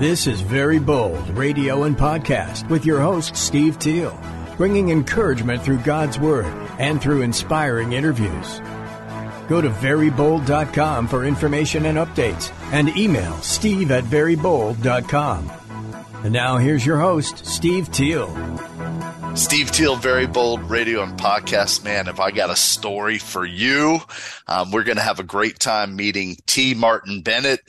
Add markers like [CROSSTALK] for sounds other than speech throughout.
This is Very Bold Radio and Podcast with your host, Steve Teel, bringing encouragement through God's Word and through inspiring interviews. Go to verybold.com for information and updates and email steve at verybold.com. And now here's your host, Steve Teel. Steve Teel, Very Bold Radio and Podcast. Man, have I got a story for you. Um, we're going to have a great time meeting T. Martin Bennett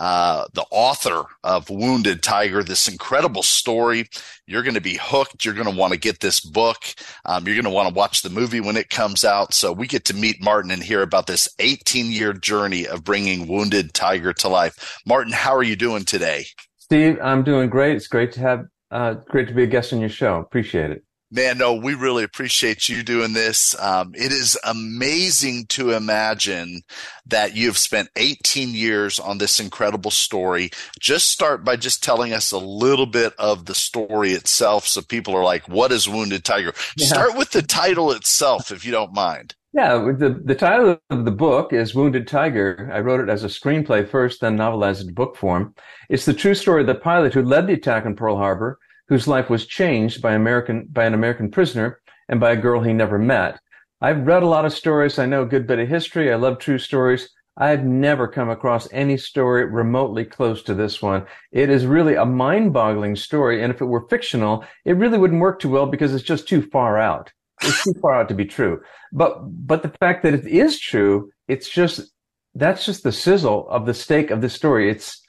uh, the author of Wounded Tiger, this incredible story. You're going to be hooked. You're going to want to get this book. Um, you're going to want to watch the movie when it comes out. So we get to meet Martin and hear about this 18 year journey of bringing Wounded Tiger to life. Martin, how are you doing today? Steve, I'm doing great. It's great to have, uh, great to be a guest on your show. Appreciate it. Man, no, we really appreciate you doing this. Um, it is amazing to imagine that you've spent 18 years on this incredible story. Just start by just telling us a little bit of the story itself so people are like, what is Wounded Tiger? Yeah. Start with the title itself, if you don't mind. Yeah, the, the title of the book is Wounded Tiger. I wrote it as a screenplay first, then novelized in book form. It's the true story of the pilot who led the attack on Pearl Harbor whose life was changed by American by an American prisoner and by a girl he never met. I've read a lot of stories. I know a good bit of history. I love true stories. I've never come across any story remotely close to this one. It is really a mind-boggling story, and if it were fictional, it really wouldn't work too well because it's just too far out. It's too far out to be true. But but the fact that it is true, it's just that's just the sizzle of the steak of the story. It's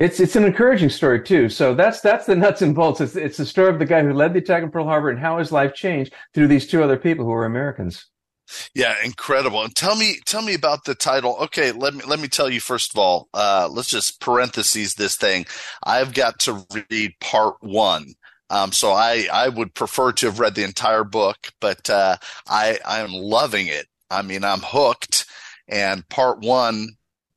it's it's an encouraging story too. So that's that's the nuts and bolts. It's it's the story of the guy who led the attack on Pearl Harbor and how his life changed through these two other people who were Americans. Yeah, incredible. And tell me tell me about the title. Okay, let me let me tell you first of all. Uh, let's just parentheses this thing. I've got to read part one. Um, so I I would prefer to have read the entire book, but uh, I I am loving it. I mean, I'm hooked. And part one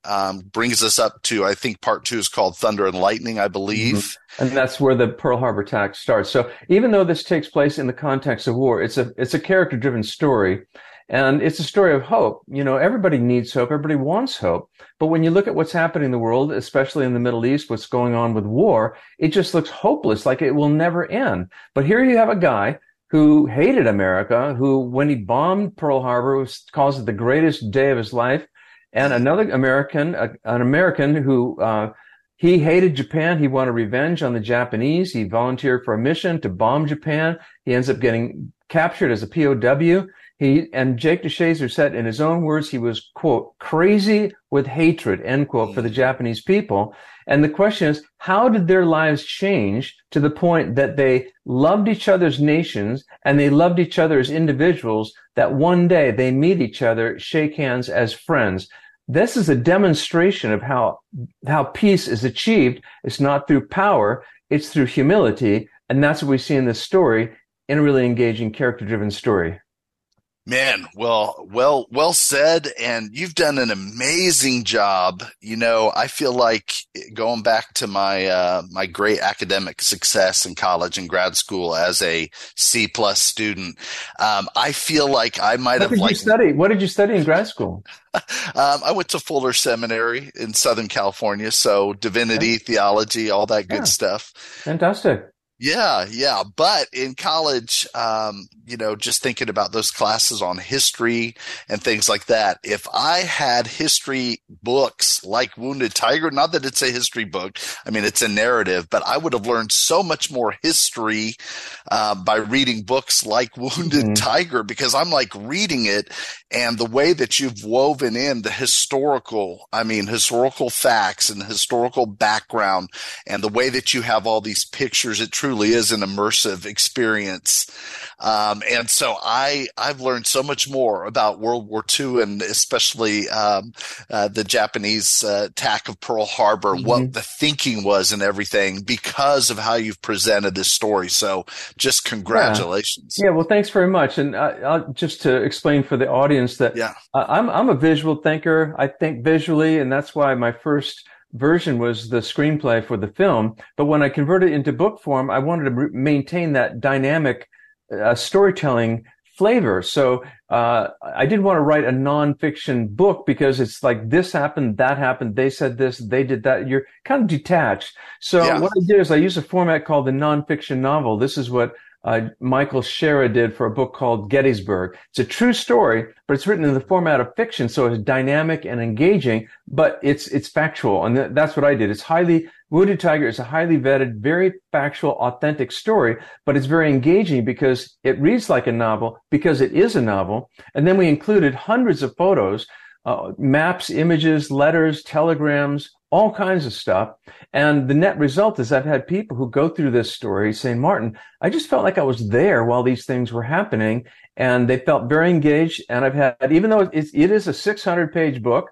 um, brings us up to I think part two is called Thunder and Lightning, I believe. Mm-hmm. And that's where the Pearl Harbor attack starts. So even though this takes place in the context of war, it's a it's a character driven story. And it's a story of hope. You know, everybody needs hope. Everybody wants hope. But when you look at what's happening in the world, especially in the Middle East, what's going on with war, it just looks hopeless, like it will never end. But here you have a guy who hated America, who, when he bombed Pearl Harbor, was, it the greatest day of his life and another American, a, an American who uh, he hated Japan. He wanted revenge on the Japanese. He volunteered for a mission to bomb Japan. He ends up getting captured as a POW. He and Jake DeShazer said in his own words he was quote crazy with hatred end quote for the mm. Japanese people. And the question is, how did their lives change to the point that they loved each other's nations and they loved each other as individuals that one day they meet each other, shake hands as friends? This is a demonstration of how, how peace is achieved. It's not through power. It's through humility. And that's what we see in this story in a really engaging character driven story. Man, well, well, well said. And you've done an amazing job. You know, I feel like going back to my, uh, my great academic success in college and grad school as a C plus student, um, I feel like I might what have like. study? What did you study in grad school? [LAUGHS] um, I went to Fuller Seminary in Southern California. So divinity, theology, all that good yeah. stuff. Fantastic. Yeah, yeah. But in college, um, you know, just thinking about those classes on history and things like that, if I had history books like Wounded Tiger, not that it's a history book, I mean, it's a narrative, but I would have learned so much more history uh, by reading books like [LAUGHS] Wounded mm-hmm. Tiger because I'm like reading it and the way that you've woven in the historical, I mean, historical facts and historical background and the way that you have all these pictures, it truly truly is an immersive experience. Um, and so I, I've learned so much more about World War II and especially, um, uh, the Japanese uh, attack of Pearl Harbor, mm-hmm. what the thinking was and everything because of how you've presented this story. So just congratulations. Yeah, yeah well, thanks very much. And uh, just to explain for the audience that yeah. I'm, I'm a visual thinker. I think visually, and that's why my first version was the screenplay for the film. But when I converted it into book form, I wanted to re- maintain that dynamic uh, storytelling flavor. So uh, I didn't want to write a nonfiction book because it's like this happened, that happened, they said this, they did that. You're kind of detached. So yeah. what I did is I use a format called the nonfiction novel. This is what uh, Michael Shaara did for a book called Gettysburg. It's a true story, but it's written in the format of fiction, so it's dynamic and engaging, but it's it's factual, and th- that's what I did. It's highly Wounded Tiger is a highly vetted, very factual, authentic story, but it's very engaging because it reads like a novel because it is a novel, and then we included hundreds of photos. Uh, maps, images, letters, telegrams, all kinds of stuff. And the net result is I've had people who go through this story saying, Martin, I just felt like I was there while these things were happening. And they felt very engaged. And I've had, even though it's, it is a 600 page book,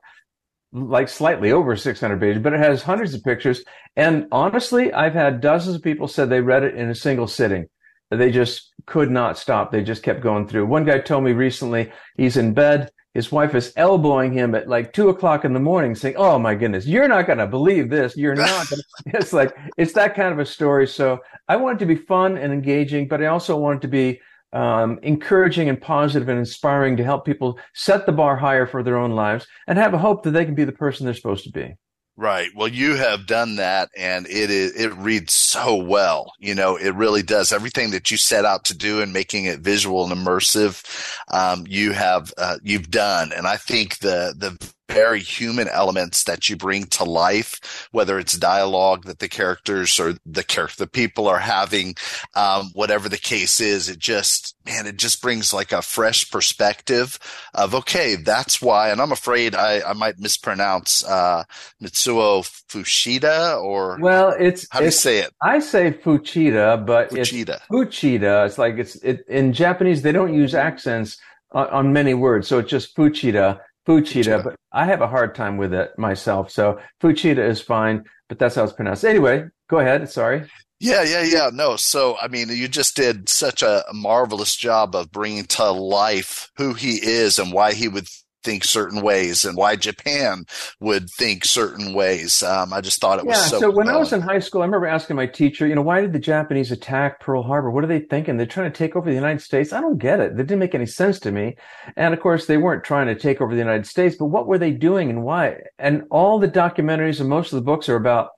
like slightly over 600 pages, but it has hundreds of pictures. And honestly, I've had dozens of people said they read it in a single sitting. They just could not stop. They just kept going through. One guy told me recently he's in bed his wife is elbowing him at like two o'clock in the morning saying, Oh my goodness, you're not going to believe this. You're not. Gonna. [LAUGHS] [LAUGHS] it's like, it's that kind of a story. So I want it to be fun and engaging, but I also want it to be um, encouraging and positive and inspiring to help people set the bar higher for their own lives and have a hope that they can be the person they're supposed to be. Right. Well, you have done that and it is, it reads so well. You know, it really does everything that you set out to do and making it visual and immersive. Um, you have, uh, you've done. And I think the, the very human elements that you bring to life, whether it's dialogue that the characters or the character, the people are having, um, whatever the case is, it just, man, it just brings like a fresh perspective of, okay, that's why. And I'm afraid I, I might mispronounce, uh, Mitsuo Fuchida or, well, it's, how do it's, you say it? I say Fuchida, but Fuchida. it's Fuchida. It's like it's, it, in Japanese, they don't use accents on, on many words. So it's just Fuchida Fuchida, but I have a hard time with it myself. So Fuchida is fine, but that's how it's pronounced. Anyway, go ahead. Sorry. Yeah, yeah, yeah. No, so I mean, you just did such a marvelous job of bringing to life who he is and why he would think certain ways and why Japan would think certain ways. Um, I just thought it was yeah, so. So when I was in high school, I remember asking my teacher, you know, why did the Japanese attack Pearl Harbor? What are they thinking? They're trying to take over the United States. I don't get it. That didn't make any sense to me. And of course, they weren't trying to take over the United States, but what were they doing and why? And all the documentaries and most of the books are about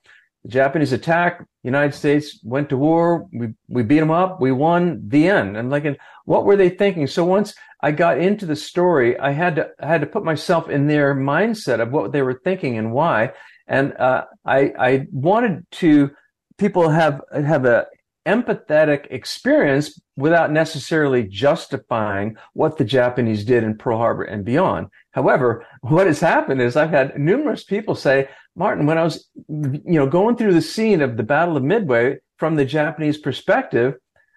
the Japanese attack. United States went to war. We we beat them up. We won. The end. And like, and what were they thinking? So once I got into the story, I had to I had to put myself in their mindset of what they were thinking and why. And uh, I I wanted to people have have a empathetic experience without necessarily justifying what the Japanese did in Pearl Harbor and beyond. However, [LAUGHS] what has happened is I've had numerous people say, Martin, when I was, you know, going through the scene of the Battle of Midway from the Japanese perspective,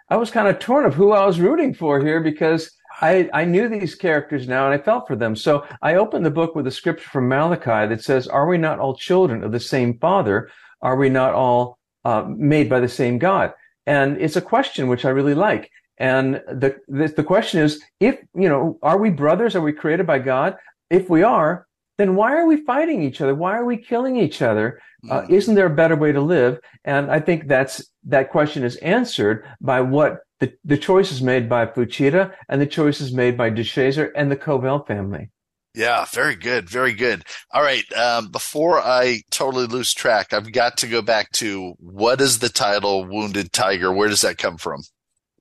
I was kind of torn of who I was rooting for here because I, I knew these characters now and I felt for them. So I opened the book with a scripture from Malachi that says, Are we not all children of the same Father? Are we not all uh, made by the same God? And it's a question which I really like. And the, the, the question is, if, you know, are we brothers? Are we created by God? If we are, then why are we fighting each other? Why are we killing each other? Uh, mm. isn't there a better way to live? And I think that's, that question is answered by what the, the choices made by Fuchida and the choices made by DeShazer and the Covell family. Yeah, very good. Very good. All right. Um, before I totally lose track, I've got to go back to what is the title Wounded Tiger? Where does that come from?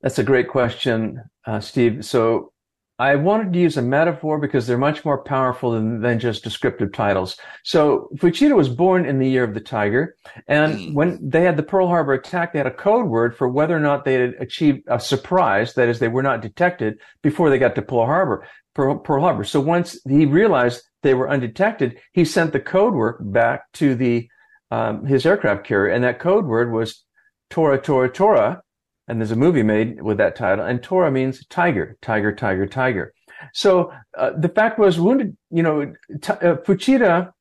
That's a great question, uh, Steve. So I wanted to use a metaphor because they're much more powerful than, than just descriptive titles. So Fuchida was born in the year of the tiger. And mm. when they had the Pearl Harbor attack, they had a code word for whether or not they had achieved a surprise. That is, they were not detected before they got to Pearl Harbor. Pearl, Pearl Harbor. So once he realized they were undetected, he sent the code word back to the, um, his aircraft carrier. And that code word was Tora, Tora, Tora. And there's a movie made with that title. And Tora means tiger, tiger, tiger, tiger. So uh, the fact was, wounded, you know, t- uh, Fuchida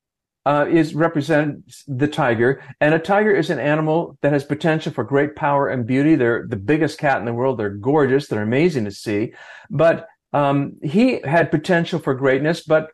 uh, is represents the tiger, and a tiger is an animal that has potential for great power and beauty. They're the biggest cat in the world. They're gorgeous. They're amazing to see. But um, he had potential for greatness, but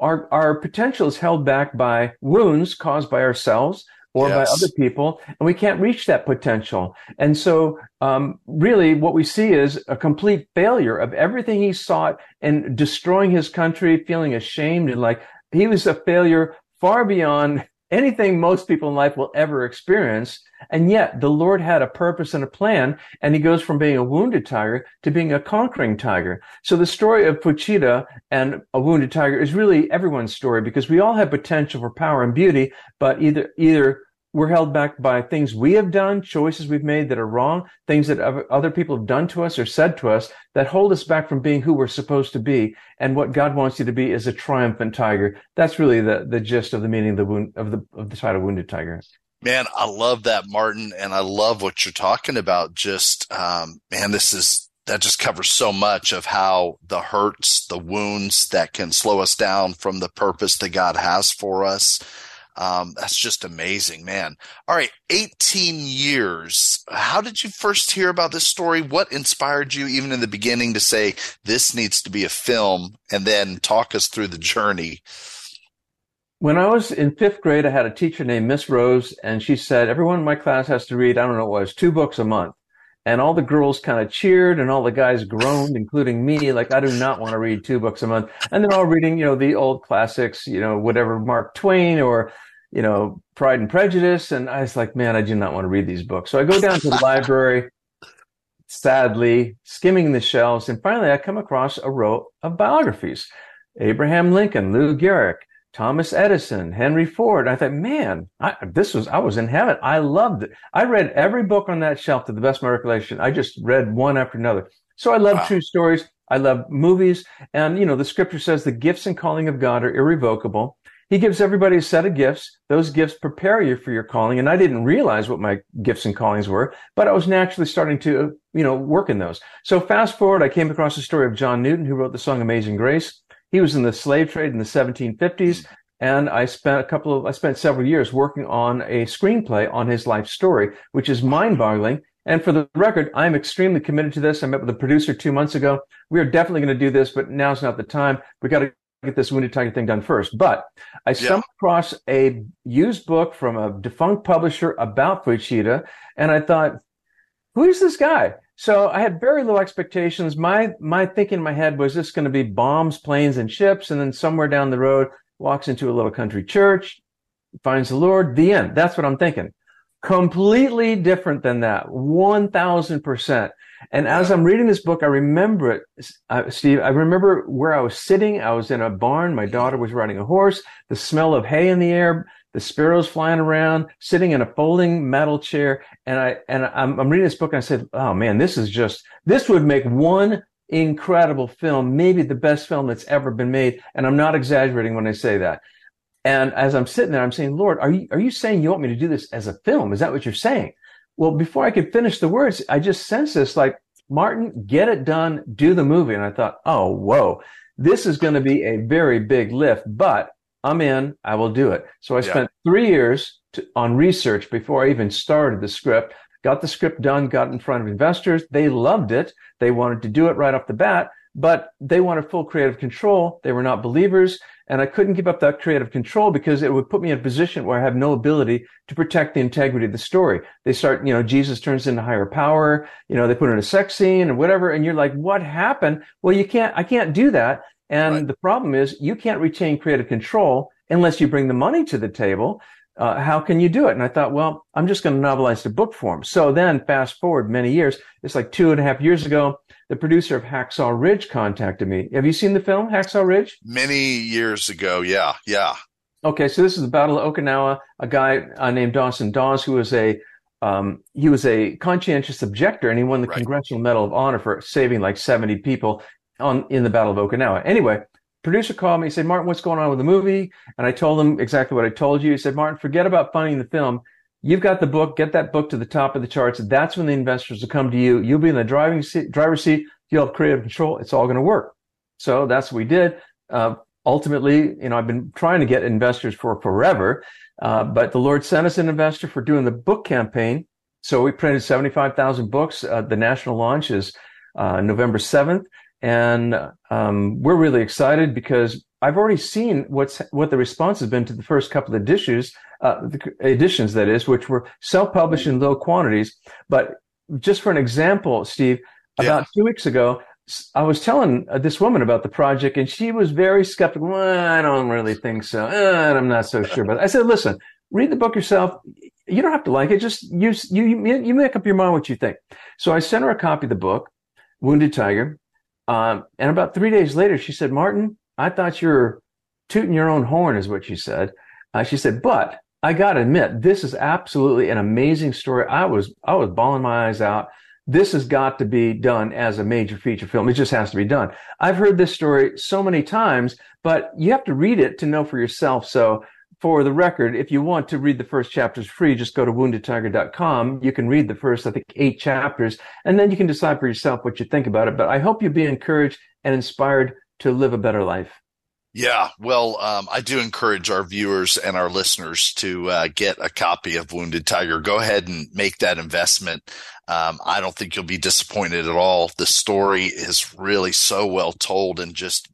our our potential is held back by wounds caused by ourselves or yes. by other people, and we can't reach that potential. And so, um, really, what we see is a complete failure of everything he sought and destroying his country, feeling ashamed and like he was a failure far beyond [LAUGHS] anything most people in life will ever experience. And yet the Lord had a purpose and a plan, and he goes from being a wounded tiger to being a conquering tiger. So the story of Fuchida and a wounded tiger is really everyone's story because we all have potential for power and beauty, but either, either we're held back by things we have done, choices we've made that are wrong, things that other people have done to us or said to us that hold us back from being who we're supposed to be. And what God wants you to be is a triumphant tiger. That's really the, the gist of the meaning of the wound, of the, of the title Wounded Tiger. Man, I love that, Martin. And I love what you're talking about. Just, um, man, this is, that just covers so much of how the hurts, the wounds that can slow us down from the purpose that God has for us. Um, that's just amazing, man. All right, 18 years. How did you first hear about this story? What inspired you, even in the beginning, to say this needs to be a film and then talk us through the journey? When I was in fifth grade, I had a teacher named Miss Rose, and she said, Everyone in my class has to read, I don't know what it was, two books a month. And all the girls kind of cheered and all the guys groaned, including me, like, I do not want to read two books a month. And they're all reading, you know, the old classics, you know, whatever Mark Twain or you know, Pride and Prejudice. And I was like, man, I do not want to read these books. So I go down to the [LAUGHS] library, sadly, skimming the shelves. And finally, I come across a row of biographies Abraham Lincoln, Lou Gehrig, Thomas Edison, Henry Ford. I thought, man, I, this was, I was in heaven. I loved it. I read every book on that shelf to the best of my recollection. I just read one after another. So I love wow. true stories. I love movies. And, you know, the scripture says the gifts and calling of God are irrevocable. He gives everybody a set of gifts. Those gifts prepare you for your calling. And I didn't realize what my gifts and callings were, but I was naturally starting to, you know, work in those. So fast forward, I came across the story of John Newton, who wrote the song Amazing Grace. He was in the slave trade in the 1750s. Hmm. And I spent a couple of, I spent several years working on a screenplay on his life story, which is mind boggling. And for the record, I'm extremely committed to this. I met with the producer two months ago. We are definitely going to do this, but now's not the time. We got to get this Wounded Tiger thing done first. But I stumbled yeah. across a used book from a defunct publisher about Fuchida, and I thought, who is this guy? So I had very low expectations. My my thinking in my head was this going to be bombs, planes, and ships, and then somewhere down the road walks into a little country church, finds the Lord. The end. That's what I'm thinking. Completely different than that. One thousand percent. And as I'm reading this book, I remember it, uh, Steve. I remember where I was sitting. I was in a barn. My daughter was riding a horse. The smell of hay in the air, the sparrows flying around, sitting in a folding metal chair. And I and I'm, I'm reading this book, and I said, "Oh man, this is just this would make one incredible film, maybe the best film that's ever been made." And I'm not exaggerating when I say that. And as I'm sitting there, I'm saying, "Lord, are you are you saying you want me to do this as a film? Is that what you're saying?" Well, before I could finish the words, I just sensed this like, Martin, get it done, do the movie. And I thought, oh, whoa, this is going to be a very big lift, but I'm in, I will do it. So I yeah. spent three years to, on research before I even started the script, got the script done, got in front of investors. They loved it. They wanted to do it right off the bat, but they wanted full creative control. They were not believers. And I couldn't give up that creative control because it would put me in a position where I have no ability to protect the integrity of the story. They start, you know, Jesus turns into higher power, you know, they put in a sex scene and whatever. And you're like, what happened? Well, you can't, I can't do that. And right. the problem is you can't retain creative control unless you bring the money to the table. Uh, how can you do it? And I thought, well, I'm just going to novelize the book form. So then fast forward many years, it's like two and a half years ago the producer of Hacksaw Ridge contacted me. Have you seen the film Hacksaw Ridge? Many years ago, yeah, yeah. Okay, so this is the Battle of Okinawa. A guy uh, named Dawson Dawes, who was a um, he was a conscientious objector, and he won the right. Congressional Medal of Honor for saving like seventy people on in the Battle of Okinawa. Anyway, producer called me. He said, "Martin, what's going on with the movie?" And I told him exactly what I told you. He said, "Martin, forget about funding the film You've got the book. Get that book to the top of the charts. That's when the investors will come to you. You'll be in the driving seat, driver's seat. You'll have creative control. It's all going to work. So that's what we did. Uh, ultimately, you know, I've been trying to get investors for forever, uh, but the Lord sent us an investor for doing the book campaign. So we printed 75,000 books. Uh, the national launch is uh, November 7th. And um, we're really excited because I've already seen what's what the response has been to the first couple of editions, uh, editions that is, which were self-published in low quantities. But just for an example, Steve, about yeah. two weeks ago, I was telling uh, this woman about the project, and she was very skeptical. Well, I don't really think so. Uh, I'm not so sure. But I said, listen, read the book yourself. You don't have to like it. Just you, you, you make up your mind what you think. So I sent her a copy of the book, Wounded Tiger. Um, and about three days later, she said, Martin, I thought you were tooting your own horn, is what she said. Uh, she said, but I got to admit, this is absolutely an amazing story. I was, I was bawling my eyes out. This has got to be done as a major feature film. It just has to be done. I've heard this story so many times, but you have to read it to know for yourself. So for the record, if you want to read the first chapters free, just go to woundedtiger.com. You can read the first, I think, eight chapters, and then you can decide for yourself what you think about it. But I hope you'll be encouraged and inspired to live a better life. Yeah, well, um, I do encourage our viewers and our listeners to uh, get a copy of Wounded Tiger. Go ahead and make that investment. Um, I don't think you'll be disappointed at all. The story is really so well told and just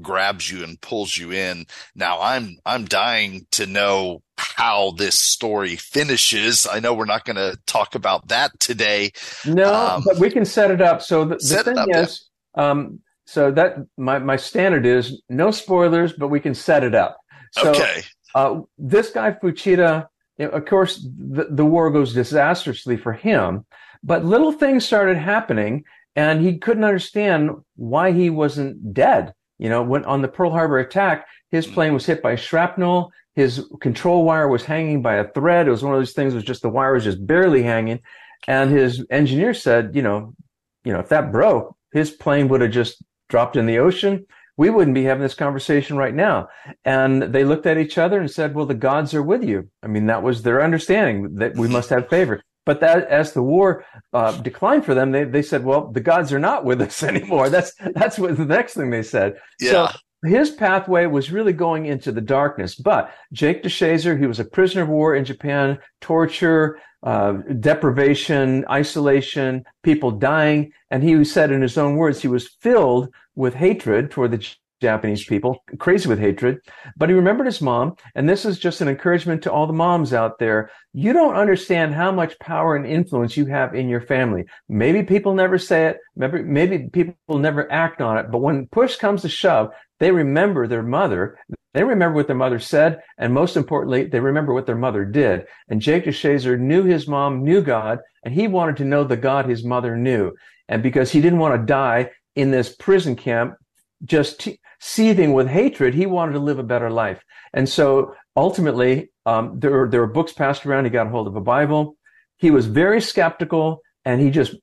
grabs you and pulls you in. Now, I'm I'm dying to know how this story finishes. I know we're not going to talk about that today. No, um, but we can set it up. So the, the thing up, is. Yeah. Um, so that my, my standard is no spoilers, but we can set it up. So, okay. Uh, this guy Fuchida, you know, of course, the, the war goes disastrously for him, but little things started happening, and he couldn't understand why he wasn't dead. You know, when on the Pearl Harbor attack, his mm. plane was hit by shrapnel. His control wire was hanging by a thread. It was one of those things. Was just the wire was just barely hanging, and his engineer said, you know, you know, if that broke, his plane would have just dropped in the ocean, we wouldn't be having this conversation right now. And they looked at each other and said, well, the gods are with you. I mean, that was their understanding that we must have favor. But that, as the war uh, declined for them, they, they said, well, the gods are not with us [LAUGHS] anymore. That's, that's what the next thing they said. Yeah. So his pathway was really going into the darkness. But Jake DeShazer, he was a prisoner of war in Japan, torture, uh, deprivation, isolation, people dying. And he said in his own words, he was filled with hatred toward the Japanese people, crazy with hatred. But he remembered his mom. And this is just an encouragement to all the moms out there. You don't understand how much power and influence you have in your family. Maybe people never say it. Maybe, maybe people never act on it. But when push comes to shove, they remember their mother. They remember what their mother said. And most importantly, they remember what their mother did. And Jake DeShazer knew his mom knew God and he wanted to know the God his mother knew. And because he didn't want to die in this prison camp, just t- seething with hatred, he wanted to live a better life. And so ultimately, um, there, were, there were books passed around. He got a hold of a Bible. He was very skeptical and he just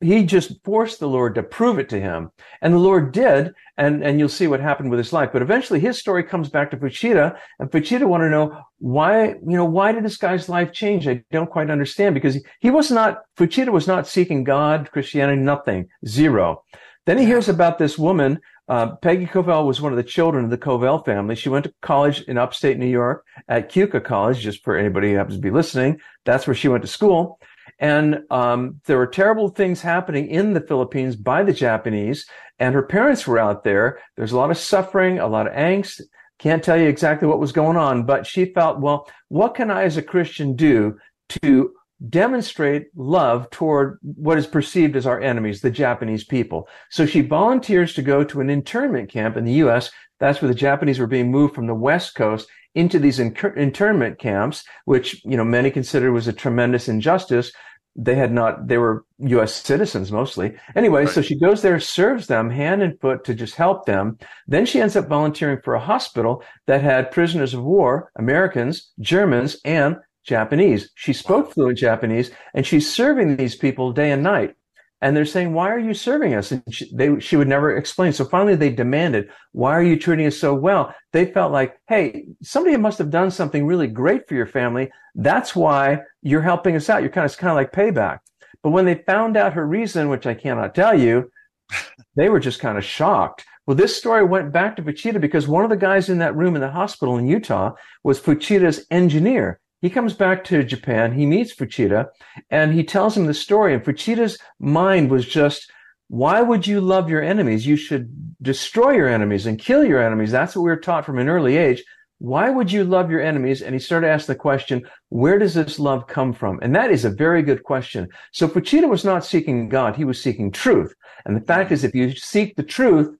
he just forced the Lord to prove it to him. And the Lord did, and, and you'll see what happened with his life. But eventually his story comes back to Fuchida, and Fuchida want to know why, you know, why did this guy's life change? I don't quite understand because he, he was not, Fuchida was not seeking God, Christianity, nothing, zero. Then he hears about this woman. Uh, Peggy Covell was one of the children of the Covell family. She went to college in upstate New York at Keuka College, just for anybody who happens to be listening. That's where she went to school. And um, there were terrible things happening in the Philippines by the Japanese, and her parents were out there. There's a lot of suffering, a lot of angst. Can't tell you exactly what was going on, but she felt, well, what can I as a Christian do to demonstrate love toward what is perceived as our enemies, the Japanese people? So she volunteers to go to an internment camp in the U.S. That's where the Japanese were being moved from the West Coast into these internment camps, which, you know, many considered was a tremendous injustice. They had not, they were U.S. citizens mostly. Anyway, right. so she goes there, serves them hand and foot to just help them. Then she ends up volunteering for a hospital that had prisoners of war, Americans, Germans, and Japanese. She spoke fluent Japanese and she's serving these people day and night. and they're saying, "Why are you serving us?" And she, they, she would never explain. So finally, they demanded, "Why are you treating us so well?" They felt like, "Hey, somebody must have done something really great for your family. That's why you're helping us out. You're kind of kind of like payback." But when they found out her reason, which I cannot tell you, [LAUGHS] they were just kind of shocked. Well, this story went back to Fuchida because one of the guys in that room in the hospital in Utah was Fuchida's engineer. He comes back to Japan. He meets Fuchida and he tells him the story. And Fuchida's mind was just, why would you love your enemies? You should destroy your enemies and kill your enemies. That's what we were taught from an early age. Why would you love your enemies? And he started asking the question, where does this love come from? And that is a very good question. So Fuchida was not seeking God. He was seeking truth. And the fact mm-hmm. is, if you seek the truth,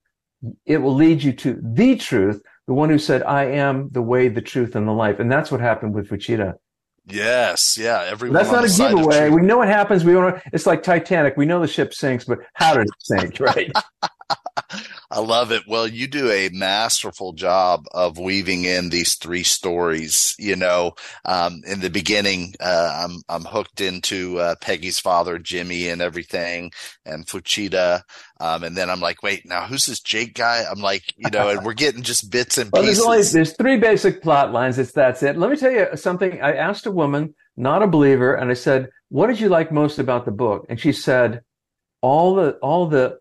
it will lead you to the truth, the one who said, I am the way, the truth, and the life. And that's what happened with Fuchida. Yes, yeah. Everyone that's not a giveaway. We know what happens. We don't. It's like Titanic. We know the ship sinks, but how did it sink? [LAUGHS] Right. [LAUGHS] I love it. Well, you do a masterful job of weaving in these three stories. You know, um, in the beginning, uh, I'm I'm hooked into uh, Peggy's father, Jimmy, and everything, and Fuchida. Um, and then I'm like, wait, now who's this Jake guy? I'm like, you know, and we're getting just bits and well, pieces. There's, only, there's three basic plot lines. It's that's it. Let me tell you something. I asked a woman, not a believer, and I said, "What did you like most about the book?" And she said, "All the all the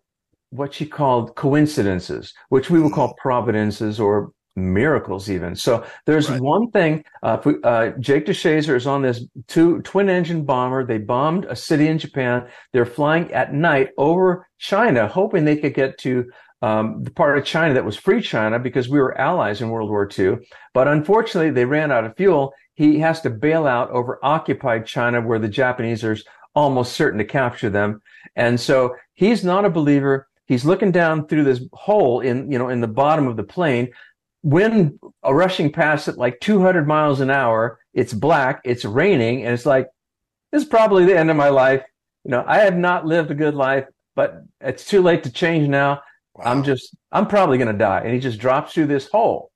what she called coincidences, which we would call providences or miracles even. So there's right. one thing, uh, uh, Jake DeShazer is on this two twin engine bomber. They bombed a city in Japan. They're flying at night over China, hoping they could get to um, the part of China that was free China because we were allies in World War II. But unfortunately, they ran out of fuel. He has to bail out over occupied China where the Japanese are almost certain to capture them. And so he's not a believer. He's looking down through this hole in, you know, in the bottom of the plane. Wind rushing past at like 200 miles an hour. It's black. It's raining. And it's like, this is probably the end of my life. You know, I have not lived a good life, but it's too late to change now. Wow. I'm just, I'm probably going to die. And he just drops through this hole.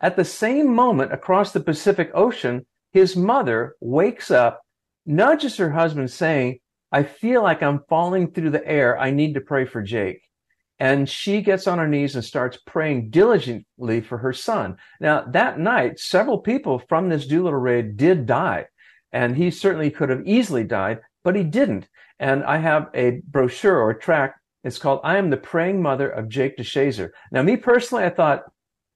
At the same moment across the Pacific Ocean, his mother wakes up, nudges her husband saying, I feel like I'm falling through the air. I need to pray for Jake. And she gets on her knees and starts praying diligently for her son. Now, that night, several people from this Doolittle raid did die. And he certainly could have easily died, but he didn't. And I have a brochure or tract. It's called I Am the Praying Mother of Jake DeShazer. Now, me personally, I thought,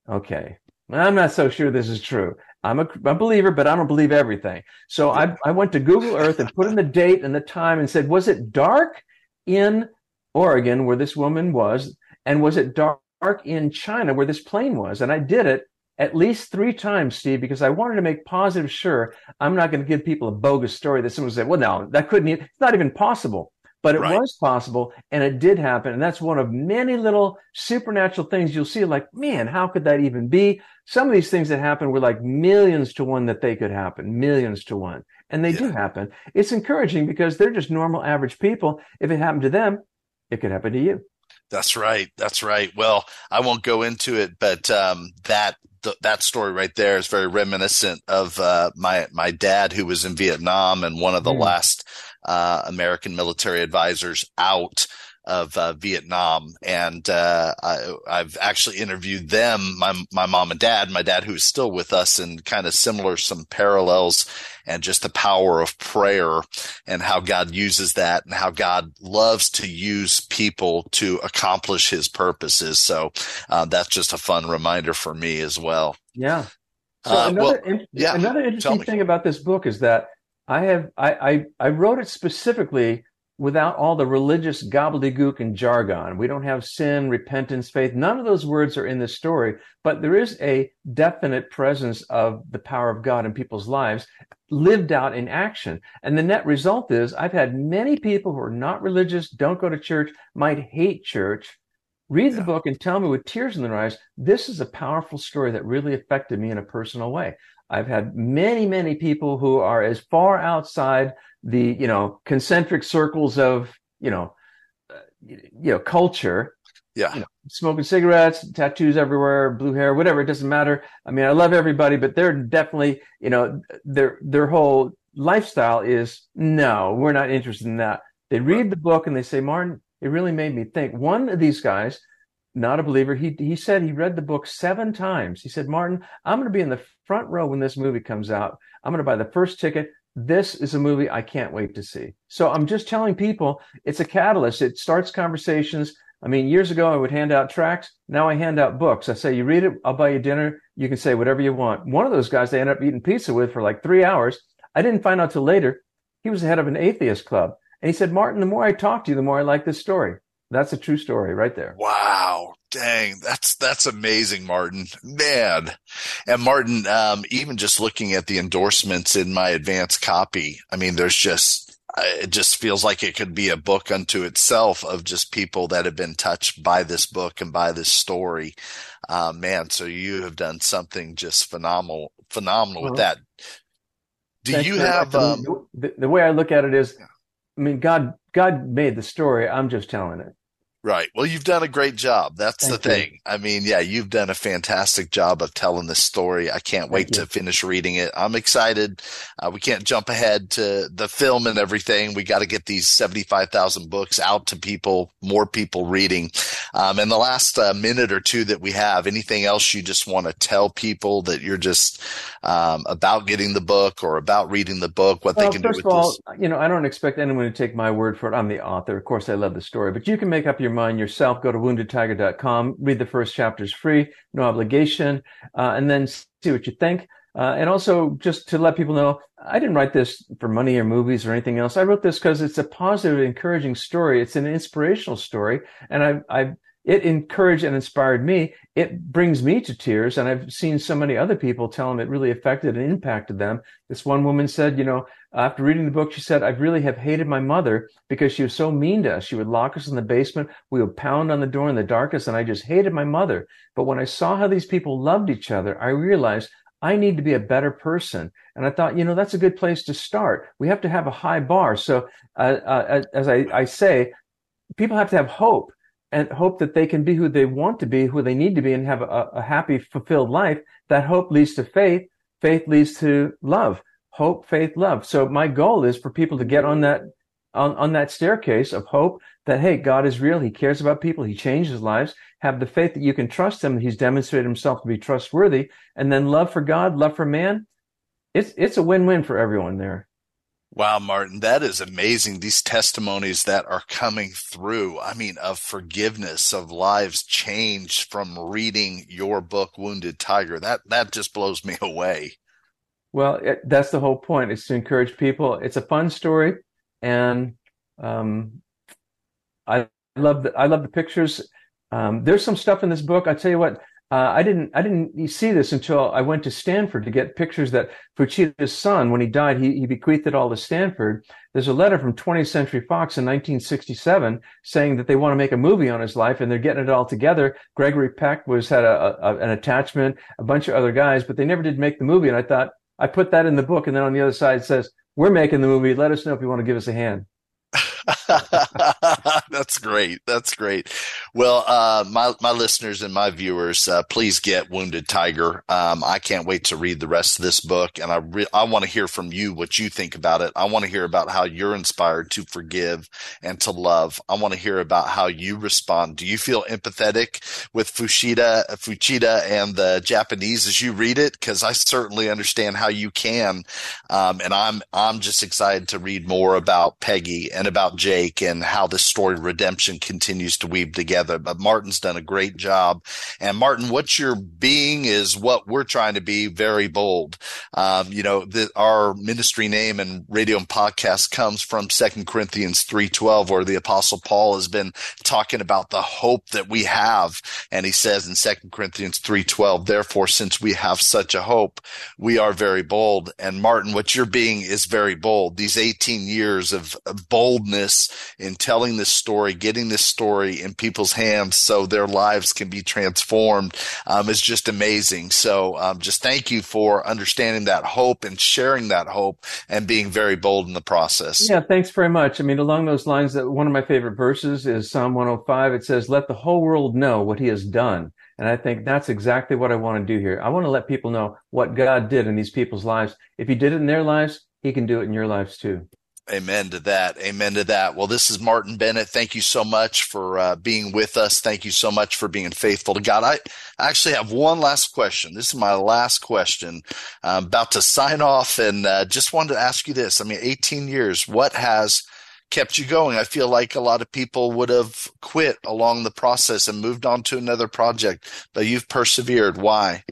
okay, I'm not so sure this is true. I'm a, a, believer, but I don't believe everything. So I, I went to Google Earth and put in the date and the time and said, was it dark in Oregon, where this woman was, and was it dark in China, where this plane was? And I did it at least three times, Steve, because I wanted to make positive sure I'm not going to give people a bogus story that someone said, well, no, that couldn't, be it's not even possible. But it right. was possible and it did happen. And that's one of many little supernatural things you'll see like, man, how could that even be? Some of these things that happen were like millions to one that they could happen, millions to one. And they yeah. do happen. It's encouraging because they're just normal average people. If it happened to them, it could happen to you. That's right. That's right. Well, I won't go into it, but um, that th- that story right there is very reminiscent of uh, my my dad, who was in Vietnam and one of the mm. last uh, American military advisors out of uh, Vietnam, and uh, I, have actually interviewed them, my my mom and dad, my dad who's still with us, and kind of similar some parallels, and just the power of prayer and how God uses that, and how God loves to use people to accomplish His purposes. So uh, that's just a fun reminder for me as well. Yeah. So uh, another, well, in, yeah, another interesting thing about this book is that I have I, I I wrote it specifically without all the religious gobbledygook and jargon. We don't have sin, repentance, faith. None of those words are in this story, but there is a definite presence of the power of God in people's lives lived out in action. And the net result is I've had many people who are not religious, don't go to church, might hate church, read yeah. the book and tell me with tears in their eyes, this is a powerful story that really affected me in a personal way. I've had many, many people who are as far outside the you know concentric circles of you know uh, you know culture. Yeah. You know, smoking cigarettes tattoos everywhere blue hair whatever it doesn't matter. I mean i love everybody but they're definitely you know their their whole lifestyle is no we're not interested in that. They read the book and they say, Martin, it really made me think. One of these guys, not a believer, he he said he read the book seven times. He said, Martin, I'm going to be in the front row when this movie comes out. I'm going to buy the first ticket. This is a movie I can't wait to see. So I'm just telling people it's a catalyst. It starts conversations. I mean, years ago I would hand out tracts. Now I hand out books. I say, you read it, I'll buy you dinner. You can say whatever you want. One of those guys they ended up eating pizza with for like three hours. I didn't find out till later. He was the head of an atheist club. And he said, Martin, the more I talk to you, the more I like this story. That's a true story right there. Wow. Dang. That's, that's amazing, Martin. Man. And Martin, um, even just looking at the endorsements in my advanced copy, I mean, there's just, it just feels like it could be a book unto itself of just people that have been touched by this book and by this story. Uh, man, so you have done something just phenomenal, phenomenal well, with that. Do you have um, the, the, way I look at it is, I mean, God, God made the story. I'm just telling it. Right. Well, you've done a great job. That's Thank the thing. You. I mean, yeah, you've done a fantastic job of telling this story. I can't Thank wait you. to finish reading it. I'm excited. Uh, we can't jump ahead to the film and everything. We got to get these 75,000 books out to people, more people reading. Um, and the last uh, minute or two that we have, anything else you just want to tell people that you're just um, about getting the book or about reading the book, what well, they can do with of all, this? You know, I don't expect anyone to take my word for it. I'm the author. Of course, I love the story, but you can make up your mind yourself. Go to woundedtiger.com, read the first chapters free, no obligation, uh, and then see what you think. Uh, and also, just to let people know, I didn't write this for money or movies or anything else. I wrote this because it's a positive, encouraging story. It's an inspirational story, and I, I it encouraged and inspired me. It brings me to tears. And I've seen so many other people tell them it really affected and impacted them. This one woman said, you know, after reading the book, she said, I really have hated my mother because she was so mean to us. She would lock us in the basement. We would pound on the door in the darkest. And I just hated my mother. But when I saw how these people loved each other, I realized I need to be a better person. And I thought, you know, that's a good place to start. We have to have a high bar. So, uh, uh, as I, I say, people have to have hope and hope that they can be who they want to be, who they need to be, and have a, a, happy, fulfilled life. That hope leads to faith. Faith leads to love. Hope, faith, love. So my goal is for people to get on that on, on that staircase of hope that hey, God is real. He cares about people. He changes lives. Have the faith that you can trust him. He's demonstrated himself to be trustworthy. And then love for God, love for man. It's it's a win-win for everyone there. Wow, Martin, that is amazing. These testimonies that are coming through. I mean, of forgiveness, of lives changed from reading your book, Wounded Tiger. That that just blows me away. Well, it, that's the whole point. Is to encourage people. It's a fun story, and um, I love the I love the pictures. Um, there's some stuff in this book. I tell you what, uh, I didn't I didn't see this until I went to Stanford to get pictures that Fuchida's son, when he died, he, he bequeathed it all to Stanford. There's a letter from 20th Century Fox in 1967 saying that they want to make a movie on his life and they're getting it all together. Gregory Peck was had a, a, an attachment, a bunch of other guys, but they never did make the movie. And I thought I put that in the book, and then on the other side it says, "We're making the movie. Let us know if you want to give us a hand." [LAUGHS] [LAUGHS] That's great. That's great. Well, uh, my my listeners and my viewers, uh, please get Wounded Tiger. Um, I can't wait to read the rest of this book, and I re- I want to hear from you what you think about it. I want to hear about how you're inspired to forgive and to love. I want to hear about how you respond. Do you feel empathetic with Fuchida, Fuchida, and the Japanese as you read it? Because I certainly understand how you can, um, and I'm I'm just excited to read more about Peggy and about And how this story of redemption continues to weave together. But Martin's done a great job. And Martin, what you're being is what we're trying to be very bold. Um, you know, the, our ministry name and radio and podcast comes from Second Corinthians 3.12, where the apostle Paul has been talking about the hope that we have. And he says in Second Corinthians 3.12, therefore, since we have such a hope, we are very bold. And Martin, what you're being is very bold. These 18 years of boldness in telling this story, getting this story in people's hands so their lives can be transformed um, is just amazing. So um, just thank you for understanding that hope and sharing that hope and being very bold in the process. Yeah, thanks very much. I mean, along those lines, that one of my favorite verses is Psalm 105. It says, "Let the whole world know what He has done." And I think that's exactly what I want to do here. I want to let people know what God did in these people's lives. If He did it in their lives, He can do it in your lives too. Amen to that. Amen to that. Well, this is Martin Bennett. Thank you so much for uh, being with us. Thank you so much for being faithful to God. I actually have one last question. This is my last question. I'm about to sign off and uh, just wanted to ask you this. I mean, 18 years, what has kept you going? I feel like a lot of people would have quit along the process and moved on to another project, but you've persevered. Why?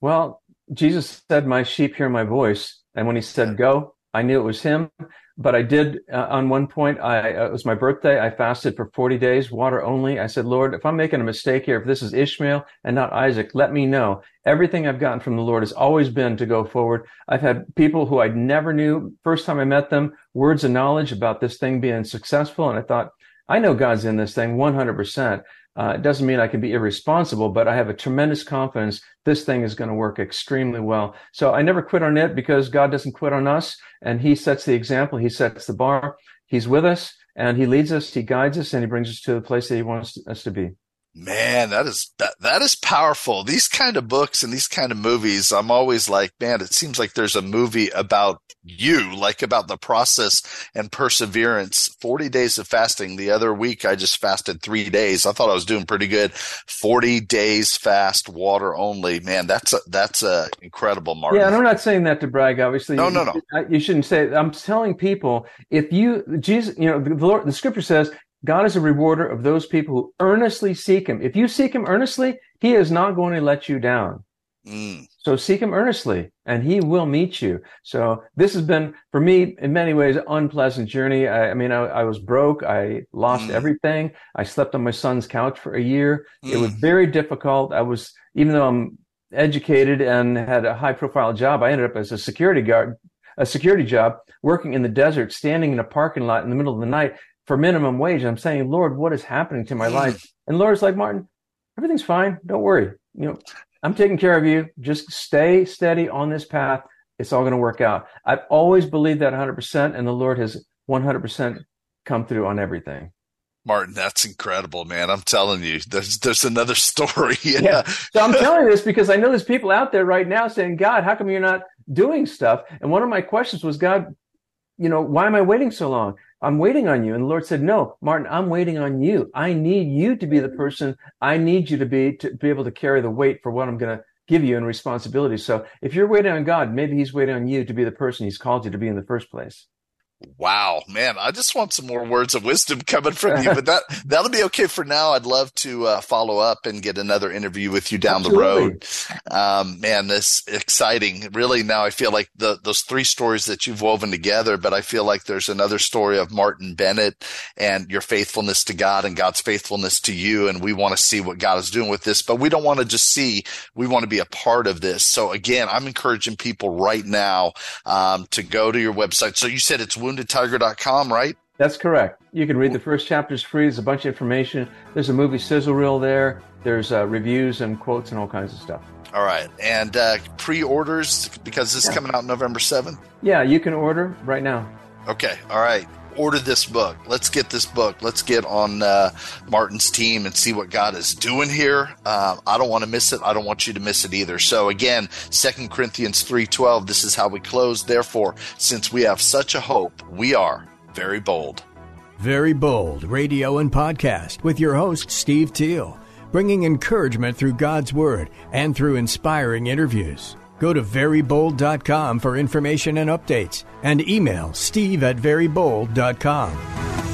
Well, Jesus said, My sheep hear my voice. And when he said go, I knew it was him, but I did uh, on one point. I uh, it was my birthday. I fasted for forty days, water only. I said, Lord, if I'm making a mistake here, if this is Ishmael and not Isaac, let me know. Everything I've gotten from the Lord has always been to go forward. I've had people who I never knew. First time I met them, words of knowledge about this thing being successful, and I thought, I know God's in this thing 100%. Uh, it doesn't mean I can be irresponsible, but I have a tremendous confidence this thing is going to work extremely well. So I never quit on it because God doesn't quit on us and he sets the example. He sets the bar. He's with us and he leads us. He guides us and he brings us to the place that he wants us to be. Man, that is that that is powerful. These kind of books and these kind of movies, I'm always like, man, it seems like there's a movie about you, like about the process and perseverance. 40 days of fasting. The other week I just fasted 3 days. I thought I was doing pretty good. 40 days fast, water only. Man, that's a that's a incredible Martin. Yeah, and I'm not saying that to brag obviously. No, no, no. You shouldn't say it. I'm telling people if you Jesus, you know, the, the, Lord, the scripture says God is a rewarder of those people who earnestly seek him. If you seek him earnestly, he is not going to let you down. Mm. So seek him earnestly and he will meet you. So this has been for me in many ways an unpleasant journey. I, I mean, I, I, was broke. I lost mm. everything. I slept on my son's couch for a year. Mm. It was mm. very difficult. I was, even though I'm educated and had a high profile job, I ended up as a security guard, a security job working in the desert, standing in a parking lot in the middle of the night for minimum wage. I'm saying, Lord, what is happening to my mm. life? And Lord's like, Martin, everything's fine. Don't worry. You know, I'm taking care of you. Just stay steady on this path. It's all going to work out. I've always believed that 100%, and the Lord has 100% come through on everything. Martin, that's incredible, man. I'm telling you, there's there's another [LAUGHS] story. yeah. yeah. So I'm telling you this because I know there's people out there right now saying, God, how come you're not doing stuff? And one of my questions was, God, you know, why am I waiting so long? I'm waiting on you. And the Lord said, No, Martin, I'm waiting on you. I need you to be the mm-hmm. person I need you to be to be able to carry the weight for what I'm going to give you in responsibility. So if you're waiting on God, maybe He's waiting on you to be the person He's called you to be in the first place. Wow, man, I just want some more words of wisdom coming from you, but that [LAUGHS] that'll be okay for now. I'd love to uh, follow up and get another interview with you down Absolutely. the road. Um, man, this exciting. Really, now I feel like the those three stories that you've woven together, but I feel like there's another story of Martin Bennett and your faithfulness to God and God's faithfulness to you, and we want to see what God is doing with this, but we don't want to just see. We want to be a part of this. So again, I'm encouraging people right now um, to go to your website. So you said it's woundedtiger.com, right? That's correct. You can read the first chapters free. There's a bunch of information. There's a movie sizzle reel there. There's uh, reviews and quotes and all kinds of stuff. All right. And uh, pre orders, because this is coming out November 7th? Yeah, you can order right now. Okay. All right order this book. Let's get this book. Let's get on uh, Martin's team and see what God is doing here. Uh, I don't want to miss it. I don't want you to miss it either. So again, Second Corinthians 3.12, this is how we close. Therefore, since we have such a hope, we are very bold. Very Bold Radio and Podcast with your host, Steve Teel, bringing encouragement through God's Word and through inspiring interviews. Go to verybold.com for information and updates and email steve at verybold.com.